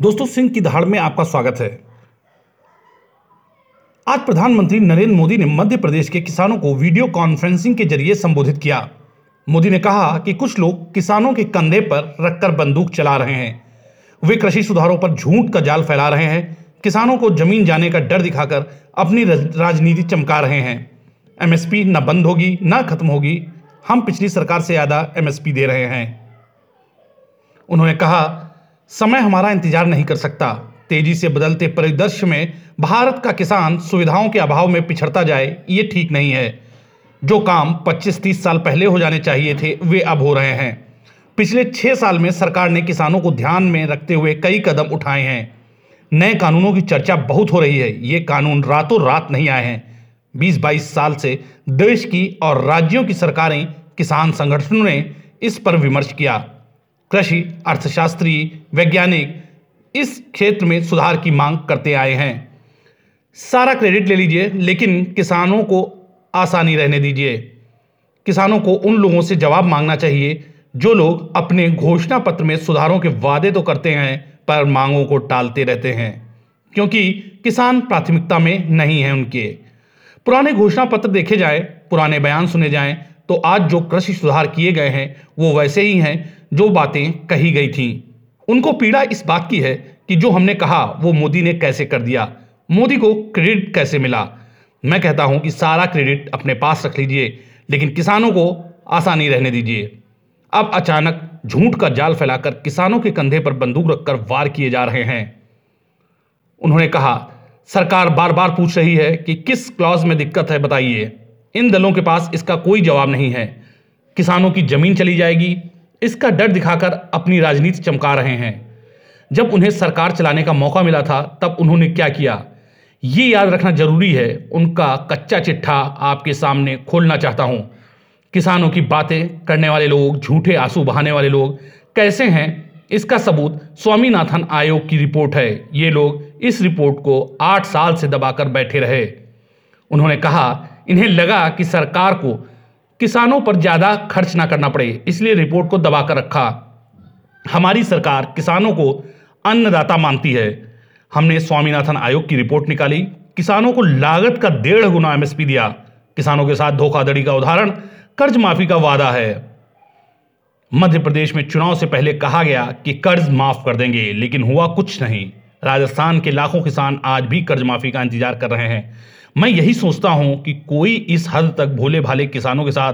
दोस्तों, सिंह की दहाड़ में आपका स्वागत है। आज प्रधानमंत्री नरेंद्र मोदी ने मध्य प्रदेश के किसानों को वीडियो कॉन्फ्रेंसिंग के ज़रिए संबोधित किया। मोदी ने कहा कि कुछ लोग किसानों के कंधे पर रखकर बंदूक चला रहे हैं। वे कृषि सुधारों पर झूठ का जाल फैला रहे हैं। किसानों को ज़मीन जाने का डर दिखाकर अपनी राजनीति चमका रहे हैं। एमएसपी न बंद होगी, न खत्म होगी। हम पिछली सरकार से ज़्यादा एमएसपी दे रहे हैं। उन्होंने कहा समय हमारा इंतज़ार नहीं कर सकता। तेज़ी से बदलते परिदृश्य में भारत का किसान सुविधाओं के अभाव में पिछड़ता जाए, ये ठीक नहीं है। जो काम 25-30 साल पहले हो जाने चाहिए थे, वे अब हो रहे हैं। पिछले छः साल में सरकार ने किसानों को ध्यान में रखते हुए कई कदम उठाए हैं। नए कानूनों की चर्चा बहुत हो रही है। ये कानून रातों रात नहीं आए हैं। 20-22 साल से देश की और राज्यों की सरकारें, किसान संगठनों ने इस पर विमर्श किया। कृषि, अर्थशास्त्री, वैज्ञानिक इस क्षेत्र में सुधार की मांग करते आए हैं। सारा क्रेडिट ले लीजिए, लेकिन किसानों को आसानी रहने दीजिए। किसानों को उन लोगों से जवाब मांगना चाहिए जो लोग अपने घोषणा पत्र में सुधारों के वादे तो करते हैं, पर मांगों को टालते रहते हैं, क्योंकि किसान प्राथमिकता में नहीं है उनके। पुराने घोषणा पत्र देखे जाए, पुराने बयान सुने जाएँ तो आज जो कृषि सुधार किए गए हैं, वो वैसे ही हैं जो बातें कही गई थीं। उनको पीड़ा इस बात की है कि जो हमने कहा, वो मोदी ने कैसे कर दिया। मोदी को क्रेडिट कैसे मिला? मैं कहता हूँ कि सारा क्रेडिट अपने पास रख लीजिए, लेकिन किसानों को आसानी रहने दीजिए। अब अचानक झूठ का जाल फैलाकर किसानों के कंधे पर बंदूक रखकर वार किए जा रहे हैं। उन्होंने कहा, सरकार बार बार पूछ रही है कि किस क्लॉज में दिक्कत है, बताइए। इन दलों के पास इसका कोई जवाब नहीं है। किसानों की ज़मीन चली जाएगी इसका डर दिखाकर अपनी राजनीति चमका रहे हैं। जब उन्हें सरकार चलाने का मौका मिला था, तब उन्होंने क्या किया? ये याद रखना ज़रूरी है, उनका कच्चा चिट्ठा आपके सामने खोलना चाहता हूँ। किसानों की बातें करने वाले लोग, झूठे आँसू बहाने वाले लोग, कैसे हैं? इसका सबूत स्वामीनाथन आयोग की रिपोर्ट है। ये लोग इस रिपोर्ट को आठ साल से दबाकर बैठे रहे। उन्होंने कहा, इन्हें लगा कि सरकार को किसानों पर ज़्यादा खर्च ना करना पड़े, इसलिए रिपोर्ट को दबाकर रखा। हमारी सरकार किसानों को अन्नदाता मानती है। हमने स्वामीनाथन आयोग की रिपोर्ट निकाली। किसानों को लागत का डेढ़ गुना एमएसपी दिया। किसानों के साथ धोखाधड़ी का उदाहरण, कर्ज माफ़ी का वादा है। मध्य प्रदेश में चुनाव से पहले कहा गया कि कर्ज माफ़ कर देंगे, लेकिन हुआ कुछ नहीं। राजस्थान के लाखों किसान आज भी कर्ज माफ़ी का इंतज़ार कर रहे हैं। मैं यही सोचता हूँ कि कोई इस हद तक भोले भाले किसानों के साथ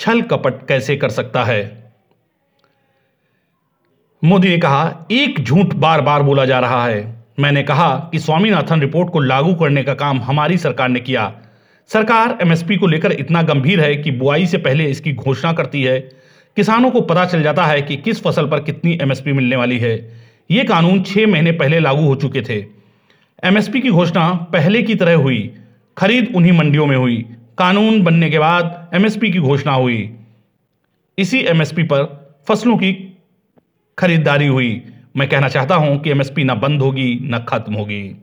छल कपट कैसे कर सकता है? मोदी ने कहा, एक झूठ बार बार बोला जा रहा है। मैंने कहा कि स्वामीनाथन रिपोर्ट को लागू करने का काम हमारी सरकार ने किया। सरकार एमएसपी को लेकर इतना गंभीर है कि बुआई से पहले इसकी घोषणा करती है। किसानों को पता चल जाता है कि किस फ़सल पर कितनी एमएसपी मिलने वाली है। ये कानून छः महीने पहले लागू हो चुके थे। एमएसपी की घोषणा पहले की तरह हुई। खरीद उन्हीं मंडियों में हुई। कानून बनने के बाद एमएसपी की घोषणा हुई। इसी एमएसपी पर फ़सलों की खरीदारी हुई। मैं कहना चाहता हूँ कि एमएसपी ना बंद होगी, ना खत्म होगी।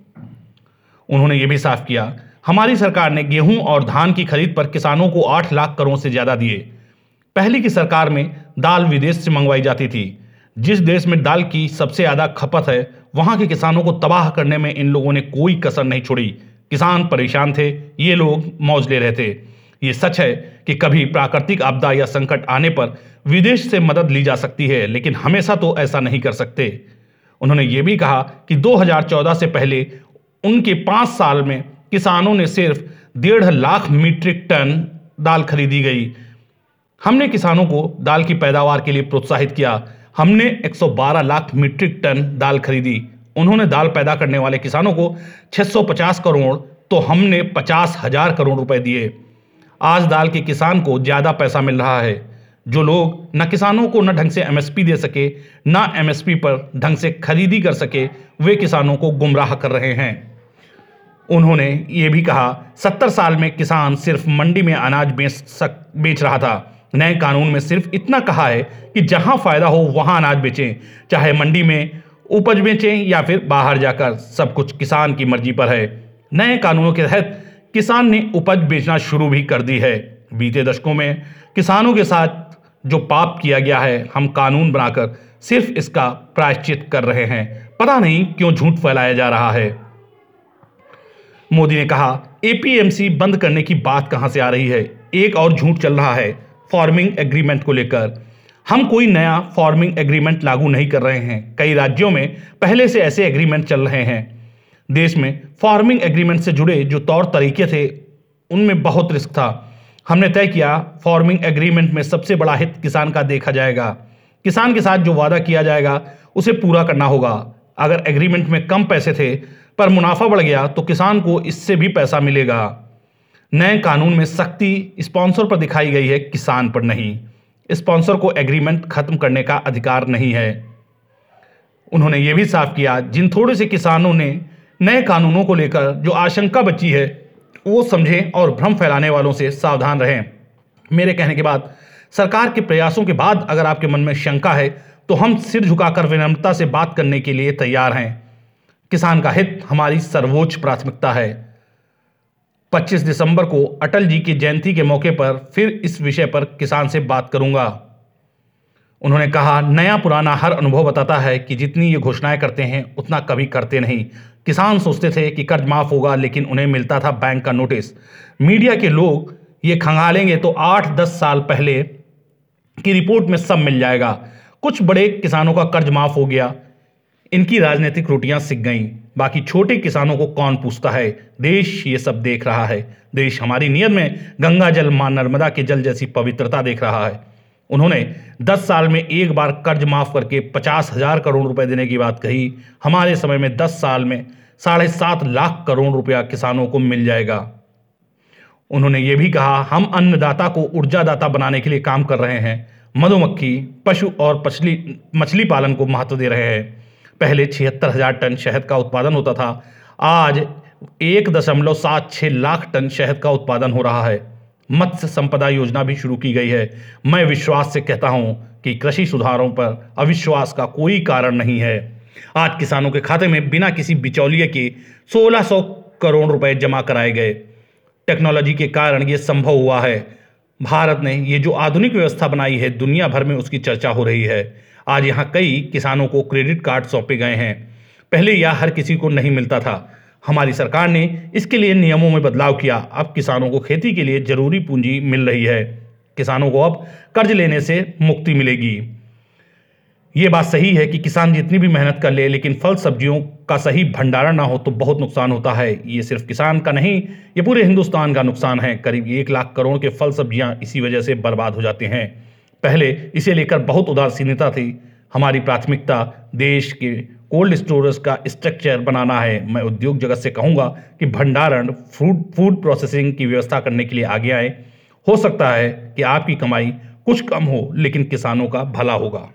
उन्होंने ये भी साफ़ किया, हमारी सरकार ने गेहूँ और धान की खरीद पर किसानों को आठ लाख करोड़ से ज़्यादा दिए। पहले की सरकार में दाल विदेश से मंगवाई जाती थी। जिस देश में दाल की सबसे ज़्यादा खपत है, वहाँ के किसानों को तबाह करने में इन लोगों ने कोई कसर नहीं छोड़ी। किसान परेशान थे, ये लोग मौज ले रहे थे। ये सच है कि कभी प्राकृतिक आपदा या संकट आने पर विदेश से मदद ली जा सकती है, लेकिन हमेशा तो ऐसा नहीं कर सकते। उन्होंने ये भी कहा कि 2014 से पहले उनके पाँच साल में किसानों ने सिर्फ़ डेढ़ लाख मीट्रिक टन दाल खरीदी गई। हमने किसानों को दाल की पैदावार के लिए प्रोत्साहित किया। हमने 112 लाख मीट्रिक टन दाल खरीदी। उन्होंने दाल पैदा करने वाले किसानों को 650 करोड़ तो हमने पचास हज़ार करोड़ रुपए दिए। आज दाल के किसान को ज़्यादा पैसा मिल रहा है, जो लोग न किसानों को न ढंग से एमएसपी दे सके, न एमएसपी पर ढंग से खरीदी कर सके, वे किसानों को गुमराह कर रहे हैं। उन्होंने ये भी कहा, सत्तर साल में किसान सिर्फ़ मंडी में अनाज बेच सक, बेच रहा था। नए कानून में सिर्फ़ इतना कहा है कि जहाँ फ़ायदा हो, वहाँ अनाज बेचें। चाहे मंडी में उपज बेचें या फिर बाहर जाकर सब कुछ किसान की मर्ज़ी पर है। नए कानूनों के तहत किसान ने उपज बेचना शुरू भी कर दी है। बीते दशकों में किसानों के साथ जो पाप किया गया है, हम कानून बनाकर सिर्फ़ इसका प्रायश्चित कर रहे हैं। पता नहीं क्यों झूठ फैलाया जा रहा है। मोदी ने कहा एपीएमसी बंद करने की बात कहाँ से आ रही है? एक और झूठ चल रहा है। फ़ार्मिंग एग्रीमेंट को लेकर। हम कोई नया फ़ार्मिंग एग्रीमेंट लागू नहीं कर रहे हैं। कई राज्यों में पहले से ऐसे एग्रीमेंट चल रहे हैं। देश में फ़ार्मिंग एग्रीमेंट से जुड़े जो तौर तरीके थे, उनमें बहुत रिस्क था। हमने तय किया फ़ार्मिंग एग्रीमेंट में सबसे बड़ा हित किसान का देखा जाएगा। किसान के साथ जो वादा किया जाएगा, उसे पूरा करना होगा। अगर एग्रीमेंट में कम पैसे थे, पर मुनाफा बढ़ गया तो किसान को इससे भी पैसा मिलेगा। नए कानून में सख्ती स्पॉन्सर पर दिखाई गई है, किसान पर नहीं। स्पॉन्सर को एग्रीमेंट खत्म करने का अधिकार नहीं है। उन्होंने ये भी साफ़ किया, जिन थोड़े से किसानों ने नए कानूनों को लेकर जो आशंका बची है, वो समझें और भ्रम फैलाने वालों से सावधान रहें। मेरे कहने के बाद, सरकार के प्रयासों के बाद अगर आपके मन में शंका है तो हम सिर झुकाकर विनम्रता से बात करने के लिए तैयार हैं। किसान का हित हमारी सर्वोच्च प्राथमिकता है। 25 दिसंबर को अटल जी की जयंती के मौके पर फिर इस विषय पर किसान से बात करूँगा। उन्होंने कहा, नया पुराना हर अनुभव बताता है कि जितनी ये घोषणाएँ करते हैं, उतना कभी करते नहीं। किसान सोचते थे कि कर्ज माफ़ होगा, लेकिन उन्हें मिलता था बैंक का नोटिस। मीडिया के लोग ये खंगालेंगे तो आठ दस साल पहले की रिपोर्ट में सब मिल जाएगा। कुछ बड़े किसानों का कर्ज माफ़ हो गया इनकी राजनीतिक रोटियाँ सिक गईं। बाकी छोटे किसानों को कौन पूछता है? देश ये सब देख रहा है। देश हमारी नियत में गंगा जल, माँ नर्मदा के जल जैसी पवित्रता देख रहा है। उन्होंने 10 साल में एक बार कर्ज माफ़ करके पचास हज़ार करोड़ रुपए देने की बात कही। हमारे समय में 10 साल में साढ़े सात लाख करोड़ रुपया किसानों को मिल जाएगा। उन्होंने ये भी कहा, हम अन्नदाता को ऊर्जादाता बनाने के लिए काम कर रहे हैं। मधुमक्खी, पशु और पछली मछली पालन को महत्व दे रहे हैं। पहले छिहत्तर हज़ार टन शहद का उत्पादन होता था। आज एक दशमलव सात छः लाख टन शहद का उत्पादन हो रहा है। मत्स्य संपदा योजना भी शुरू की गई है। मैं विश्वास से कहता हूँ कि कृषि सुधारों पर अविश्वास का कोई कारण नहीं है। आज किसानों के खाते में बिना किसी बिचौलिए के 1600 करोड़ रुपए जमा कराए गए। टेक्नोलॉजी के कारण ये संभव हुआ है। भारत ने ये जो आधुनिक व्यवस्था बनाई है, दुनिया भर में उसकी चर्चा हो रही है। आज यहाँ कई किसानों को क्रेडिट कार्ड सौंपे गए हैं। पहले यह हर किसी को नहीं मिलता था। हमारी सरकार ने इसके लिए नियमों में बदलाव किया। अब किसानों को खेती के लिए ज़रूरी पूंजी मिल रही है। किसानों को अब कर्ज लेने से मुक्ति मिलेगी। ये बात सही है कि किसान जितनी भी मेहनत कर ले, लेकिन फल सब्जियों का सही भंडारण ना हो तो बहुत नुकसान होता है। ये सिर्फ़ किसान का नहीं, ये पूरे हिंदुस्तान का नुकसान है। करीब एक लाख करोड़ के फल सब्ज़ियाँ इसी वजह से बर्बाद हो जाते हैं। पहले इसे लेकर बहुत उदासीनता थी। हमारी प्राथमिकता देश के कोल्ड स्टोरेज का स्ट्रक्चर बनाना है। मैं उद्योग जगत से कहूँगा कि भंडारण फ़ूड फ़ूड प्रोसेसिंग की व्यवस्था करने के लिए आगे आए। हो सकता है कि आपकी कमाई कुछ कम हो, लेकिन किसानों का भला होगा।